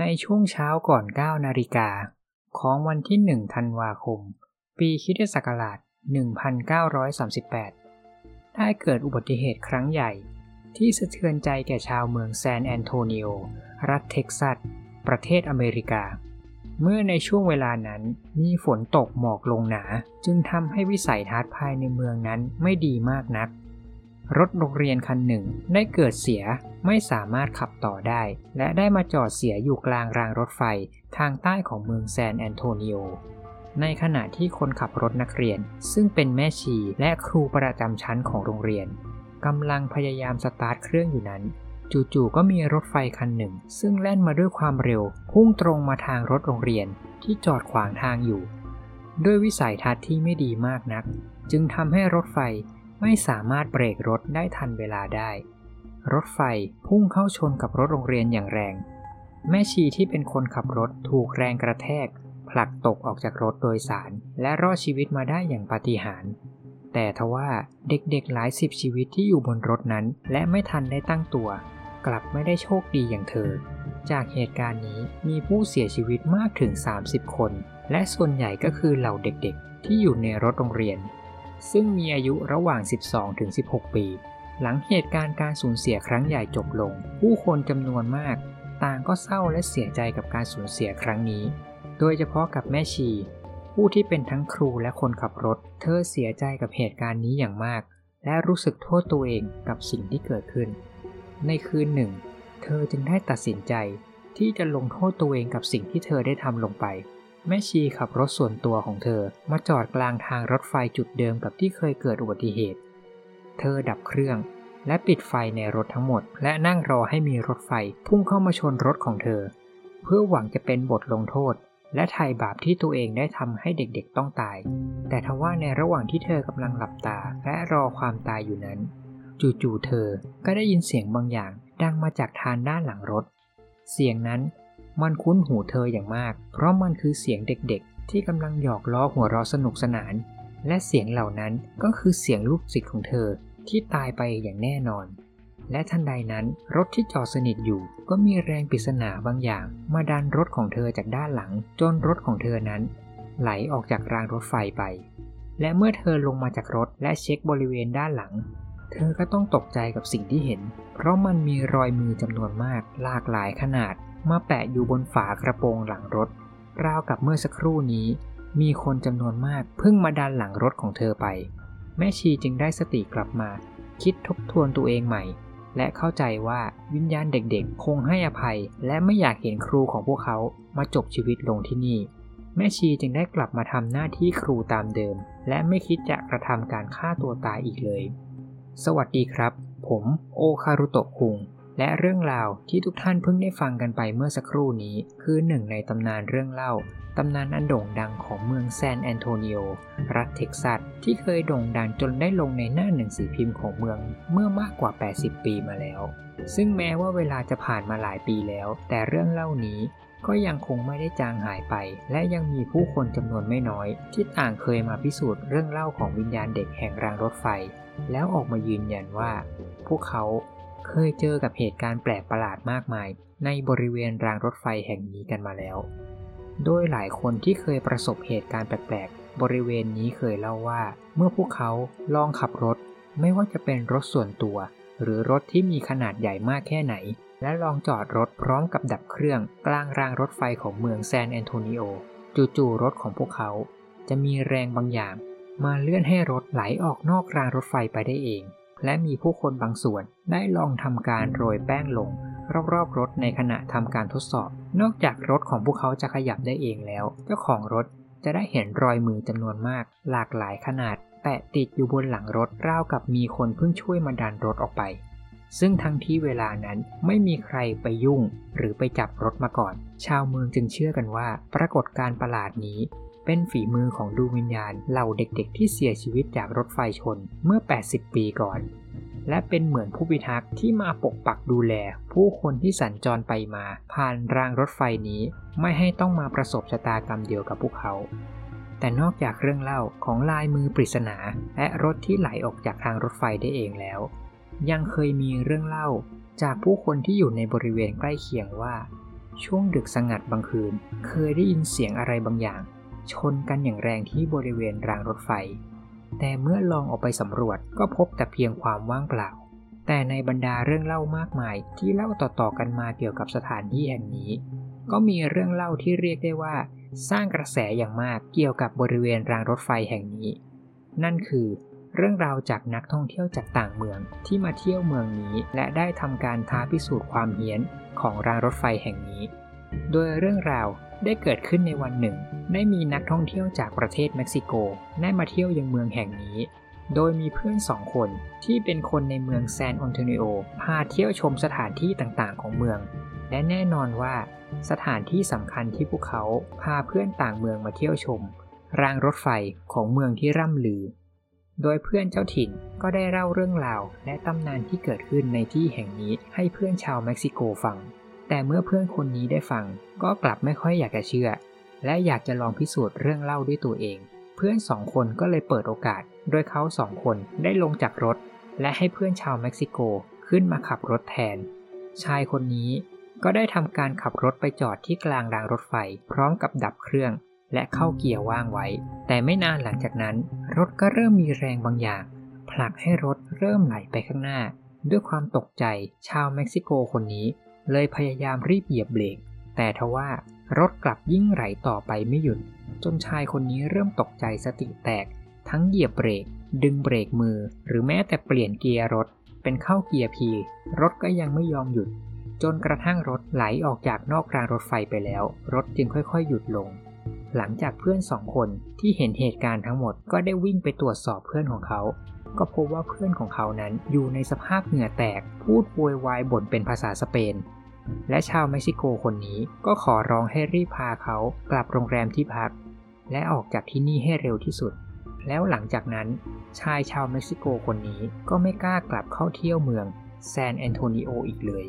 ในช่วงเช้าก่อน 9 นาฬิกา ของวันที่ 1 ธันวาคม ปีคริสตศักราช 1938 ได้เกิดอุบัติเหตุครั้งใหญ่ ที่สะเทือนใจแก่ชาวเมืองแซนแอนโทนิโอ รัฐเท็กซัส ประเทศอเมริกา เมื่อในช่วงเวลานั้นมีฝนตกหมอกลงหนา จึงทำให้วิสัยทัศน์ภายในเมืองนั้นไม่ดีมากนัก รถโรงเรียนคันหนึ่งได้เกิดเสียไม่สามารถขับต่อได้ และได้มาจอดเสียอยู่กลางรางรถไฟทางใต้ของเมืองแซนแอนโทนิโอ ในขณะที่คนขับรถนักเรียน ซึ่งเป็นแม่ชีและครูประจำชั้นของโรงเรียนกำลังพยายามสตาร์ทเครื่องอยู่นั้น จู่ๆก็มีรถไฟคันหนึ่ง ซึ่งแล่นมาด้วยความเร็ว พุ่งตรงมาทางรถโรงเรียนที่จอดขวางทางอยู่ ด้วยวิสัยทัศน์ที่ไม่ดีมากนัก จึงทำให้รถไฟ ไม่สามารถเบรกรถได้ทันเวลาได้ รถไฟพุ่งเข้าชนกับรถโรงเรียนอย่างแรง แม่ชีที่เป็นคนขับรถถูกแรงกระแทก ผลักตกออกจากรถโดยสาร และรอดชีวิตมาได้อย่างปาฏิหาริย์แต่ทว่าเด็กๆหลายสิบชีวิตที่อยู่บนรถนั้น และไม่ทันได้ตั้งตัว กลับไม่ได้โชคดีอย่างเธอ จากเหตุการณ์นี้มีผู้เสียชีวิตมากถึง 30 คน และส่วนใหญ่ก็คือเหล่าเด็กๆ ที่อยู่ในรถโรงเรียน ซึ่งมีอายุระหว่าง 12 ถึง 16 ปี หลังเหตุการณ์การสูญเสียครั้งใหญ่จบลง ผู้คนจำนวนมาก ต่างก็เศร้าและเสียใจกับการสูญเสียครั้งนี้ โดยเฉพาะกับแม่ชี ผู้ที่เป็นทั้งครูและคนขับรถ เธอเสียใจกับเหตุการณ์นี้อย่างมาก และรู้สึกโทษตัวเองกับสิ่งที่เกิดขึ้น ในคืนหนึ่ง เธอจึงได้ตัดสินใจที่จะลงโทษตัวเองกับสิ่งที่เธอได้ทำลงไป แม่ชีขับรถส่วนตัวของเธอมาจอดกลางทางรถไฟจุดเดิมกับที่เคยเกิดอุบัติเหตุ เธอดับเครื่องและปิดไฟในรถทั้งหมด และนั่งรอให้มีรถไฟพุ่งเข้ามาชนรถของเธอ เพื่อหวังจะเป็นบทลงโทษ และไถ่บาปที่ตัวเองได้ทำให้เด็กๆต้องตาย แต่ทว่าในระหว่างที่เธอกำลังหลับตาและรอความตายอยู่นั้น จู่ๆเธอก็ได้ยินเสียงบางอย่างดังมาจากทางด้านหลังรถ เสียงนั้น มันคุ้นหูเธออย่างมาก เพราะมันคือเสียงเด็กๆ ที่กำลังหยอกล้อหัวเราะสนุกสนาน และเสียงเหล่านั้นก็คือเสียงลูกศิษย์ของเธอที่ตายไปอย่างแน่นอน และทันใดนั้นรถที่จอดสนิทอยู่ ก็มีแรงปริศนาบางอย่าง มาดันรถของเธอจากด้านหลัง จนรถของเธอนั้น ไหลออกจากรางรถไฟไป และเมื่อเธอลงมาจากรถและเช็คบริเวณด้านหลัง เธอก็ต้องตกใจกับสิ่งที่เห็น เพราะมันมีรอยมือจำนวนมากหลากหลายขนาด มาแปะอยู่บนฝากระโปรงหลังรถ ราวกับเมื่อสักครู่นี้ มีคนจำนวนมากเพิ่งมาดันหลังรถของเธอไป แม่ชีจึงได้สติกลับมา คิดทบทวนตัวเองใหม่ และเข้าใจว่าวิญญาณเด็กๆ คงให้อภัย และไม่อยากเห็นครูของพวกเขามาจบชีวิตลงที่นี่ แม่ชีจึงได้กลับมาทำหน้าที่ครูตามเดิม และไม่คิดจะกระทำการฆ่าตัวตายอีกเลย สวัสดีครับ ผมโอคารุโตะคุง และเรื่องราวที่ทุกท่านเพิ่งได้ฟังกันไปเมื่อสักครู่นี้ คือหนึ่งในตำนานเรื่องเล่า ตำนานอันโด่งดังของเมืองแซนแอนโทนิโอ รัฐเท็กซัส ที่เคยโด่งดังจนได้ลงในหน้าหนังสือพิมพ์ของเมืองเมื่อมากกว่า 80 ปีมาแล้ว ซึ่งแม้ว่าเวลาจะผ่านมาหลายปีแล้ว แต่เรื่องเล่านี้ก็ยังคงไม่ได้จางหายไป และยังมีผู้คนจำนวนไม่น้อย ที่ต่างเคยมาพิสูจน์เรื่องเล่าของวิญญาณเด็กแห่งรางรถไฟ แล้วออกมายืนยันว่า พวกเขา เคยเจอกับเหตุการณ์แปลกประหลาดมากมาย ในบริเวณรางรถไฟแห่งนี้กันมาแล้ว โดยหลายคนที่เคยประสบเหตุการณ์แปลกๆ บริเวณนี้เคยเล่าว่า เมื่อพวกเขาลองขับรถ ไม่ว่าจะเป็นรถส่วนตัว หรือรถที่มีขนาดใหญ่มากแค่ไหน และลองจอดรถพร้อมกับดับเครื่อง กลางรางรถไฟของเมืองแซนแอนโทนิโอ จู่ๆรถของพวกเขา จะมีแรงบางอย่าง มาเลื่อนให้รถไหลออกนอกรางรถไฟไปได้เอง และมีผู้คนบางส่วนได้ลองทำการโรยแป้งลง รอบๆรถในขณะทำการทดสอบ นอกจากรถของพวกเขาจะขยับได้เองแล้ว เจ้าของรถจะได้เห็นรอยมือจำนวนมาก หลากหลายขนาด แปะติดอยู่บนหลังรถราวกับมีคนเพิ่งช่วยมาดันรถออกไป ซึ่งทั้งที่เวลานั้นไม่มีใครไปยุ่ง หรือไปจับรถมาก่อน ชาวเมืองจึงเชื่อกันว่า ปรากฏการประหลาดนี้ เป็นฝีมือของดวงวิญญาณเหล่าเด็กๆ ที่เสียชีวิตจากรถไฟชนเมื่อ 80 ปีก่อน และเป็นเหมือนผู้พิทักษ์ที่มาปกปักดูแล ผู้คนที่สัญจรไปมา ผ่านรางรถไฟนี้ ไม่ให้ต้องมาประสบชะตากรรมเดียวกับพวกเขา แต่นอกจากเรื่องเล่าของลายมือปริศนา และรถที่ไหลออกจากทางรถไฟได้เองแล้ว ยังเคยมีเรื่องเล่าจากผู้คนที่อยู่ในบริเวณใกล้เคียงว่า ช่วงดึกสงัดบางคืน เคยได้ยินเสียงอะไรบางอย่าง ชนกันอย่างแรงที่บริเวณรางรถไฟ แต่เมื่อลองออกไปสำรวจก็พบแต่เพียงความว่างเปล่า แต่ในบรรดาเรื่องเล่ามากมายที่เล่าต่อๆกันมาเกี่ยวกับสถานที่แห่งนี้ ก็มีเรื่องเล่าที่เรียกได้ว่า สร้างกระแสอย่างมากเกี่ยวกับบริเวณรางรถไฟแห่งนี้ นั่นคือเรื่องราวจากนักท่องเที่ยวจากต่างเมืองที่มาเที่ยวเมืองนี้ และได้ทำการท้าพิสูจน์ความเฮี้ยนของรางรถไฟแห่งนี้ โดยเรื่องราวได้เกิดขึ้นในวันหนึ่ง ได้มีนักท่องเที่ยวจากประเทศเม็กซิโก ได้มาเที่ยวยังเมืองแห่งนี้ โดยมีเพื่อนสองคนที่เป็นคนในเมืองแซนแอนโทนิโอพาเที่ยวชมสถานที่ต่างๆ ของเมือง และแน่นอนว่า สถานที่สำคัญที่พวกเขาพาเพื่อนต่างเมืองมาเที่ยวชม รางรถไฟของเมืองที่ร่ำลือ โดยเพื่อนเจ้าถิ่นก็ได้เล่าเรื่องราวและตำนานที่เกิดขึ้นในที่แห่งนี้ให้เพื่อนชาวเม็กซิโกฟัง แต่เมื่อเพื่อนคนนี้ได้ฟัง ก็กลับไม่ค่อยอยากจะเชื่อ และอยากจะลองพิสูจน์เรื่องเล่าด้วยตัวเอง เพื่อนสองคนก็เลยเปิดโอกาส โดยเขาสองคนได้ลงจากรถ และให้เพื่อนชาวเม็กซิโกขึ้นมาขับรถแทน ชายคนนี้ก็ได้ทำการขับรถไปจอดที่กลางรางรถไฟ พร้อมกับดับเครื่อง และเข้าเกียร์ว่างไว้ แต่ไม่นานหลังจากนั้น รถก็เริ่มมีแรงบางอย่าง ผลักให้รถเริ่มไหลไปข้างหน้า ด้วยความตกใจ ชาวเม็กซิโกคนนี้ เลยพยายามรีบเหยียบเบรก แต่ทว่ารถกลับยิ่งไหลต่อไปไม่หยุด จนชายคนนี้เริ่มตกใจสติแตก ทั้งเหยียบเบรก ดึงเบรกมือ หรือแม้แต่เปลี่ยนเกียร์รถ เป็นเข้าเกียร์พีรถก็ยังไม่ยอมหยุด จนกระทั่งรถไหลออกจากนอกรางรถไฟไปแล้ว รถจึงค่อยๆ หยุดลง หลังจากเพื่อนสองคนที่เห็นเหตุการณ์ทั้งหมดก็ได้วิ่งไปตรวจสอบเพื่อนของเขา ก็พบว่าเพื่อนของเขานั้นอยู่ในสภาพเหงื่อแตก พูดโวยวายบ่นเป็นภาษาสเปน และชาวเม็กซิโกคนนี้ก็ขอร้องให้รีบพาเขากลับโรงแรมที่พัก และออกจากที่นี่ให้เร็วที่สุด แล้วหลังจากนั้น ชายชาวเม็กซิโกคนนี้ก็ไม่กล้ากลับเข้าเที่ยวเมืองแซนแอนโทนิโออีกเลย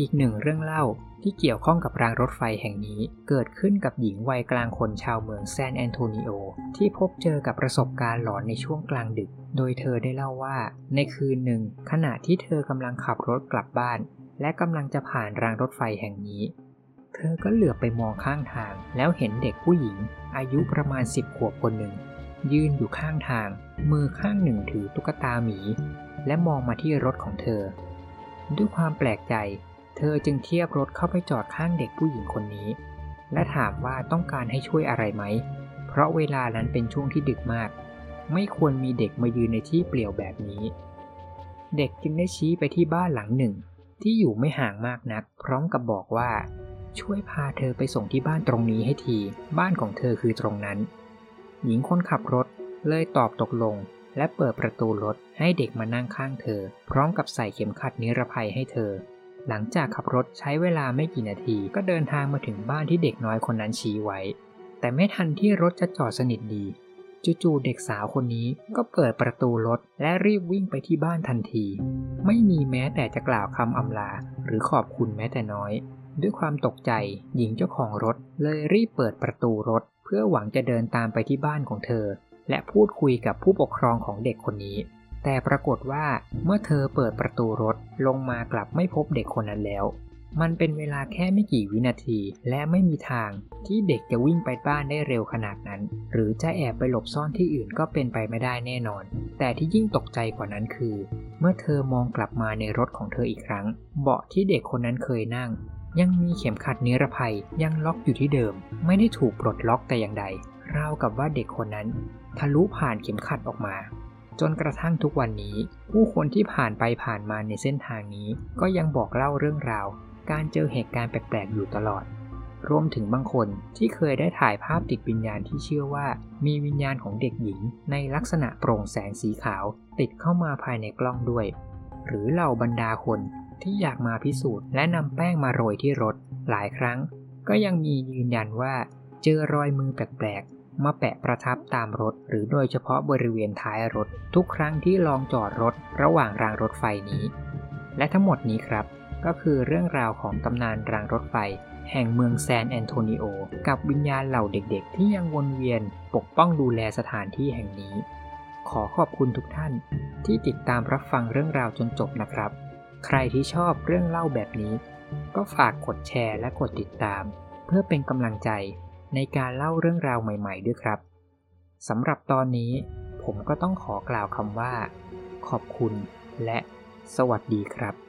อีกหนึ่งเรื่องเล่าที่เกี่ยวข้องกับรางรถไฟแห่งนี้ เกิดขึ้นกับหญิงวัยกลางคนชาวเมืองแซนแอนโทนิโอที่พบเจอกับประสบการณ์หลอนในช่วงกลางดึก โดยเธอได้เล่าว่า ในคืนหนึ่ง ขณะที่เธอกำลังขับรถกลับบ้าน และกำลังจะผ่านรางรถไฟแห่งนี้ เธอก็เหลือบไปมองข้างทาง แล้วเห็นเด็กผู้หญิง อายุประมาณสิบขวบคนหนึ่งยืนอยู่ข้างทาง มือข้างหนึ่งถือตุ๊กตาหมี และมองมาที่รถของเธอ ด้วยความแปลกใจ เธอจึงเทียบรถเข้าไปจอดข้างเด็กผู้หญิงคนนี้ และถามว่าต้องการให้ช่วยอะไรไหม เพราะเวลานั้นเป็นช่วงที่ดึกมาก ไม่ควรมีเด็กมายืนในที่เปลี่ยวแบบนี้ เด็กจึงได้ชี้ไปที่บ้านหลังหนึ่ง ที่อยู่ไม่ห่างมากนัก พร้อมกับบอกว่า ช่วยพาเธอไปส่งที่บ้านตรงนี้ให้ที บ้านของเธอคือตรงนั้น หญิงคนขับรถเลยตอบตกลงและเปิดประตูรถให้เด็กมานั่งข้างเธอ พร้อมกับใส่เข็มขัดนิรภัยให้เธอ หลังจากขับรถใช้เวลาไม่กี่นาที ก็เดินทางมาถึงบ้านที่เด็กน้อยคนนั้นชี้ไว้ แต่ไม่ทันที่รถจะจอดสนิทดี จู่ๆเด็กสาวคนนี้ก็เปิดประตูรถและรีบวิ่งไปที่บ้านทันที ไม่มีแม้แต่จะกล่าวคำอำลา หรือขอบคุณแม้แต่น้อย ด้วยความตกใจหญิงเจ้าของรถ เลยรีบเปิดประตูรถ เพื่อหวังจะเดินตามไปที่บ้านของเธอ และพูดคุยกับผู้ปกครองของเด็กคนนี้ แต่ปรากฏว่าเมื่อเธอเปิดประตูรถลงมากลับไม่พบเด็กคนนั้นแล้ว มันเป็นเวลาแค่ไม่กี่วินาที และไม่มีทางที่เด็กจะวิ่งไปบ้านได้เร็วขนาดนั้น หรือจะแอบไปหลบซ่อนที่อื่นก็เป็นไปไม่ได้แน่นอน แต่ที่ยิ่งตกใจกว่านั้นคือ เมื่อเธอมองกลับมาในรถของเธออีกครั้ง เบาะที่เด็กคนนั้นเคยนั่งยังมีเข็มขัดนิรภัยยังล็อกอยู่ที่เดิม ไม่ได้ถูกปลดล็อกแต่อย่างใดราวกับว่าเด็กคนนั้น ทะลุผ่านเข็มขัดออกมา จนกระทั่งทุกวันนี้ ผู้คนที่ผ่านไปผ่านมาในเส้นทางนี้ ก็ยังบอกเล่าเรื่องราว การเจอเหตุการณ์แปลกๆอยู่ตลอด รวมถึงบางคนที่เคยได้ถ่ายภาพติดวิญญาณที่เชื่อว่า มีวิญญาณของเด็กหญิง ในลักษณะโปร่งแสงสีขาว ติดเข้ามาภายในกล้องด้วย หรือเหล่าบรรดาคนที่อยากมาพิสูจน์และนำแป้งมาโรยที่รถหลายครั้ง ก็ยังมียืนยันว่า เจอรอยมือแปลก มาแปะประทับตามรถ หรือโดยเฉพาะบริเวณท้ายรถ ทุกครั้งที่ลองจอดรถระหว่างรางรถไฟนี้ และทั้งหมดนี้ครับ ก็คือเรื่องราวของตำนานรางรถไฟ แห่งเมืองแซนแอนโทนิโอ กับวิญญาณเหล่าเด็กๆ ที่ยังวนเวียนปกป้องดูแลสถานที่แห่งนี้ ขอขอบคุณทุกท่าน ที่ติดตามรับฟังเรื่องราวจนจบนะครับ ใครที่ชอบเรื่องเล่าแบบนี้ ก็ฝากกดแชร์และกดติดตาม เพื่อเป็นกำลังใจ ในการเล่าเรื่องราวใหม่ ๆ ด้วยครับสำหรับตอนนี้ผมก็ต้องขอกล่าวคำว่า ขอบคุณและสวัสดีครับ